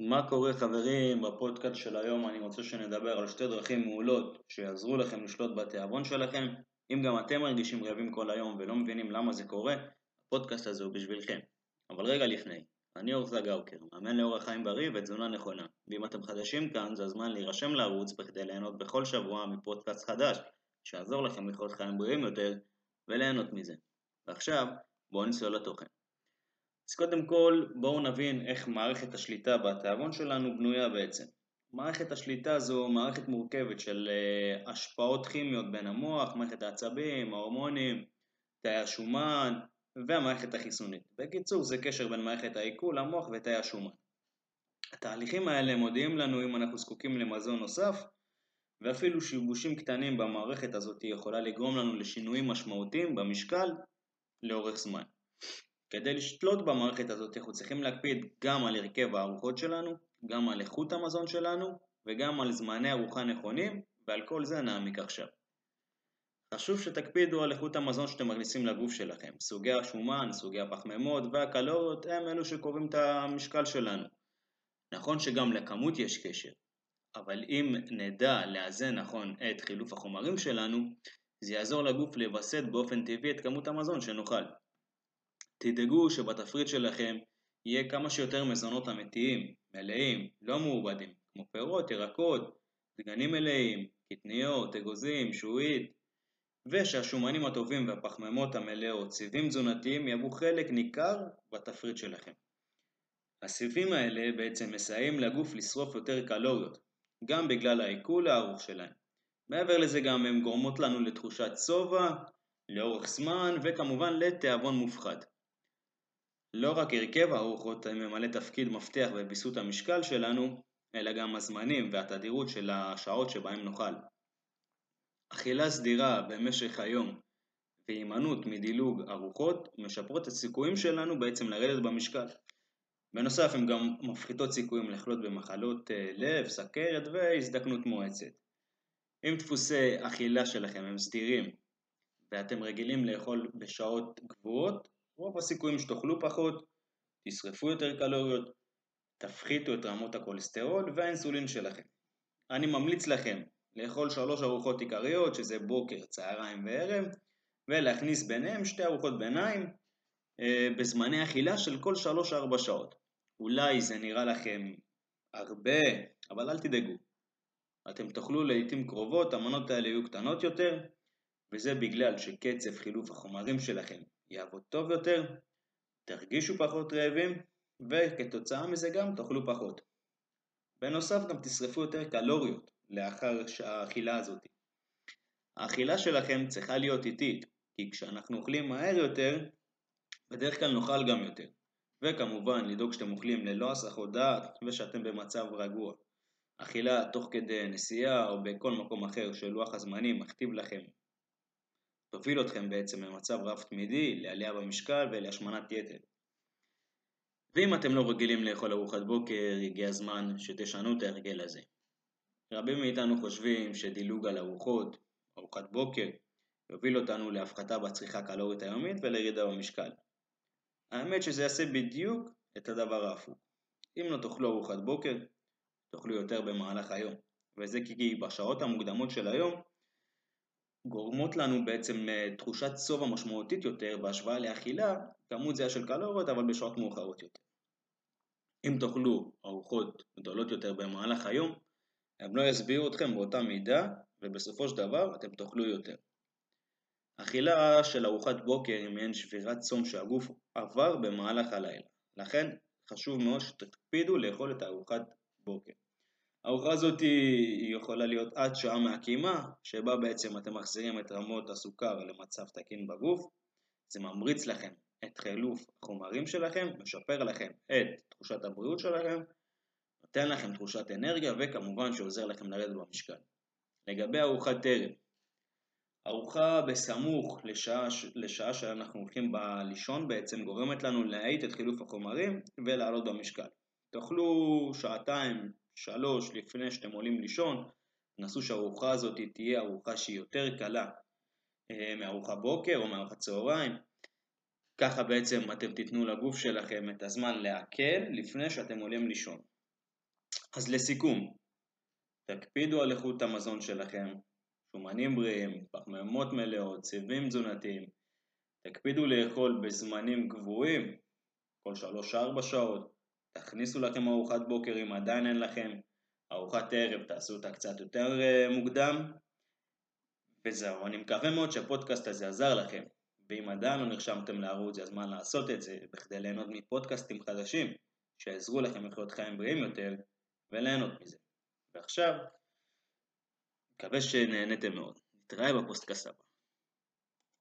מה קורה חברים? בפודקאסט של היום אני רוצה שנדבר על שתי דרכים מעולות שיעזרו לכם לשלוט בתיאבון שלכם. אם גם אתם מרגישים רעבים כל היום ולא מבינים למה זה קורה, הפודקאסט הזה הוא בשבילכם. אבל רגע לפני, אני אורזה גאוקר, מאמן לאורח חיים בריא ותזונה נכונה. ואם אתם חדשים כאן, זה הזמן להירשם לערוץ בכדי ליהנות בכל שבוע מפודקאסט חדש, שיעזור לכם לחיות חיים בריאים יותר וליהנות מזה. ועכשיו, בואו נצלול לתוכן. אז קודם כל בואו נבין איך מערכת השליטה בתיאבון שלנו בנויה בעצם. מערכת השליטה זו מערכת מורכבת של uh, השפעות כימיות בין המוח, מערכת העצבים, ההורמונים, תאי השומן והמערכת החיסונית. בקיצור זה קשר בין מערכת העיכול, המוח ותאי השומן. התהליכים האלה מודיעים לנו אם אנחנו זקוקים למזון נוסף ואפילו שיבושים קטנים במערכת הזאת יכולה לגרום לנו לשינויים משמעותיים במשקל לאורך זמן. כדי לשלוט במערכת הזאת אנחנו צריכים להקפיד גם על הרכב הארוחות שלנו, גם על איכות המזון שלנו וגם על זמני ארוחה נכונים ועל כל זה נעמיק עכשיו. חשוב שתקפידו על איכות המזון שאתם מכניסים לגוף שלכם. סוגי השומן, סוגי הפחמימות והקלוריות הם אלו שקובעים את המשקל שלנו. נכון שגם לכמות יש קשר, אבל אם נדע לאזן נכון את חילוף החומרים שלנו, זה יעזור לגוף לווסת באופן טבעי את כמות המזון שנאכל. תדאגו שבתפריט שלכם יהיה כמה שיותר מזונות אמיתיים, מלאים, לא מעובדים, כמו פירות, ירקות, דגנים מלאים, קטניות, אגוזים, שועית, ושהשומנים הטובים והפחמימות המלאות, סיבים תזונתיים, יהוו חלק ניכר בתפריט שלכם. הסיבים האלה בעצם מסייעים לגוף לשרוף יותר קלוריות, גם בגלל העיכול הארוך שלהם. מעבר לזה גם הן גורמות לנו לתחושת שובע, לאורך זמן, וכמובן לתיאבון מופחת. לא רק הרכב הארוחות ממלא תפקיד מפתח בוויסות המשקל שלנו, אלא גם הזמנים והתדירות של השעות שבהם נאכל. אכילה סדירה במשך היום והימנעות מדילוג ארוחות משפרות את הסיכויים שלנו בעצם לרדת במשקל. בנוסף הן גם מפחיתות סיכויים לחלות במחלות אה, לב, סכרת והזדקנות מואצת. אם דפוסי אכילה שלכם הם סדירים ואתם רגילים לאכול בשעות גבוהות, רוב הסיכויים שתאכלו פחות, תשרפו יותר קלוריות, תפחיתו את רמות הכולסטרול והאינסולין שלכם. אני ממליץ לכם לאכול שלוש ארוחות עיקריות, שזה בוקר, צהריים וערב, ולהכניס ביניהם שתי ארוחות ביניים אה, בזמני אכילה של כל שלוש-ארבע שעות. אולי זה נראה לכם הרבה, אבל אל תדאגו. אתם תאכלו לעיתים קרובות, המנות האלה יהיו קטנות יותר, וזה בגלל שקצב חילוף החומרים שלכם יעבוד טוב יותר, תרגישו פחות רעבים, וכתוצאה מזה גם תאכלו פחות. בנוסף גם תשרפו יותר קלוריות לאחר האכילה הזאת. האכילה שלכם צריכה להיות איטית, כי כשאנחנו אוכלים מהר יותר, בדרך כלל נאכל גם יותר. וכמובן לדאוג שאתם אוכלים ללא הסחות דעת ושאתם במצב רגוע. אכילה תוך כדי נסיעה או בכל מקום אחר שלוח הזמנים מכתיב לכם תוביל אתכם בעצם למצב רב תמידי, לעלייה במשקל ולהשמנת יתר. ואם אתם לא רגילים לאכול ארוחת בוקר, הגיע הזמן שתשנו את ההרגל הזה. רבים מאיתנו חושבים שדילוג על ארוחות, ארוחת בוקר, יוביל אותנו להפחתה בצריכה הקלורית היומית ולירידה במשקל. האמת שזה יעשה בדיוק את הדבר ההפוך. אם לא תאכלו ארוחת בוקר, תאכלו יותר במהלך היום. וזה כי בשעות המוקדמות של היום גורמות לנו בעצם לתחושת שובע משמעותית יותר בהשוואה לאכילה, כמות זהה של קלוריות אבל בשעות מאוחרות יותר. אם תאכלו ארוחות גדולות יותר במהלך היום, הם לא ישביעו אתכם באותה מידה ובסופו של דבר אתם תאכלו יותר. אכילה של ארוחת בוקר היא מעין שבירת צום שהגוף עבר במהלך הלילה, לכן חשוב מאוד שתקפידו לאכול את ארוחת בוקר. הארוחה הזאת היא יכולה להיות עד שעה מהקימה, שבה בעצם אתם מחזירים את רמות הסוכר למצב תקין בגוף. זה ממריץ לכם את חילוף החומרים שלכם, משפר לכם את תחושת הבריאות שלכם, נותן לכם תחושת אנרגיה וכמובן שעוזר לכם לרדת במשקל. לגבי ארוחת ערב, ארוחה בסמוך לשעה, לשעה שאנחנו הולכים בלישון בעצם גורמת לנו להאיט את חילוף החומרים ולעלות במשקל. תאכלו שעתיים שלוש לפני שאתם עולים לישון, נסו שהארוחה הזאת תהיה ארוחה שהיא יותר קלה אה, מארוחת בוקר או מארוחת צהריים. ככה בעצם אתם תיתנו לגוף שלכם את הזמן להקל לפני שאתם עולים לישון. אז לסיכום, תקפידו על איכות המזון שלכם, שומנים בריאים, פחמימות מלאות, סיבים תזונתיים, תקפידו לאכול בזמנים קבועים, כל 3-4 שעות, תכניסו לכם ארוחת בוקר אם עדיין אין לכם, ארוחת ערב תעשו אותה קצת יותר אה, מוקדם, וזהו, אני מקווה מאוד שהפודקאסט הזה עזר לכם, ואם עדיין לא נרשמתם לערוץ זה הזמן לעשות את זה, בכדי ליהנות מפודקאסטים חדשים, שיעזרו לכם לחיות חיים בריאים יותר, וליהנות מזה. ועכשיו, מקווה שנהנתם מאוד. נתראה בפודקאסט הבא.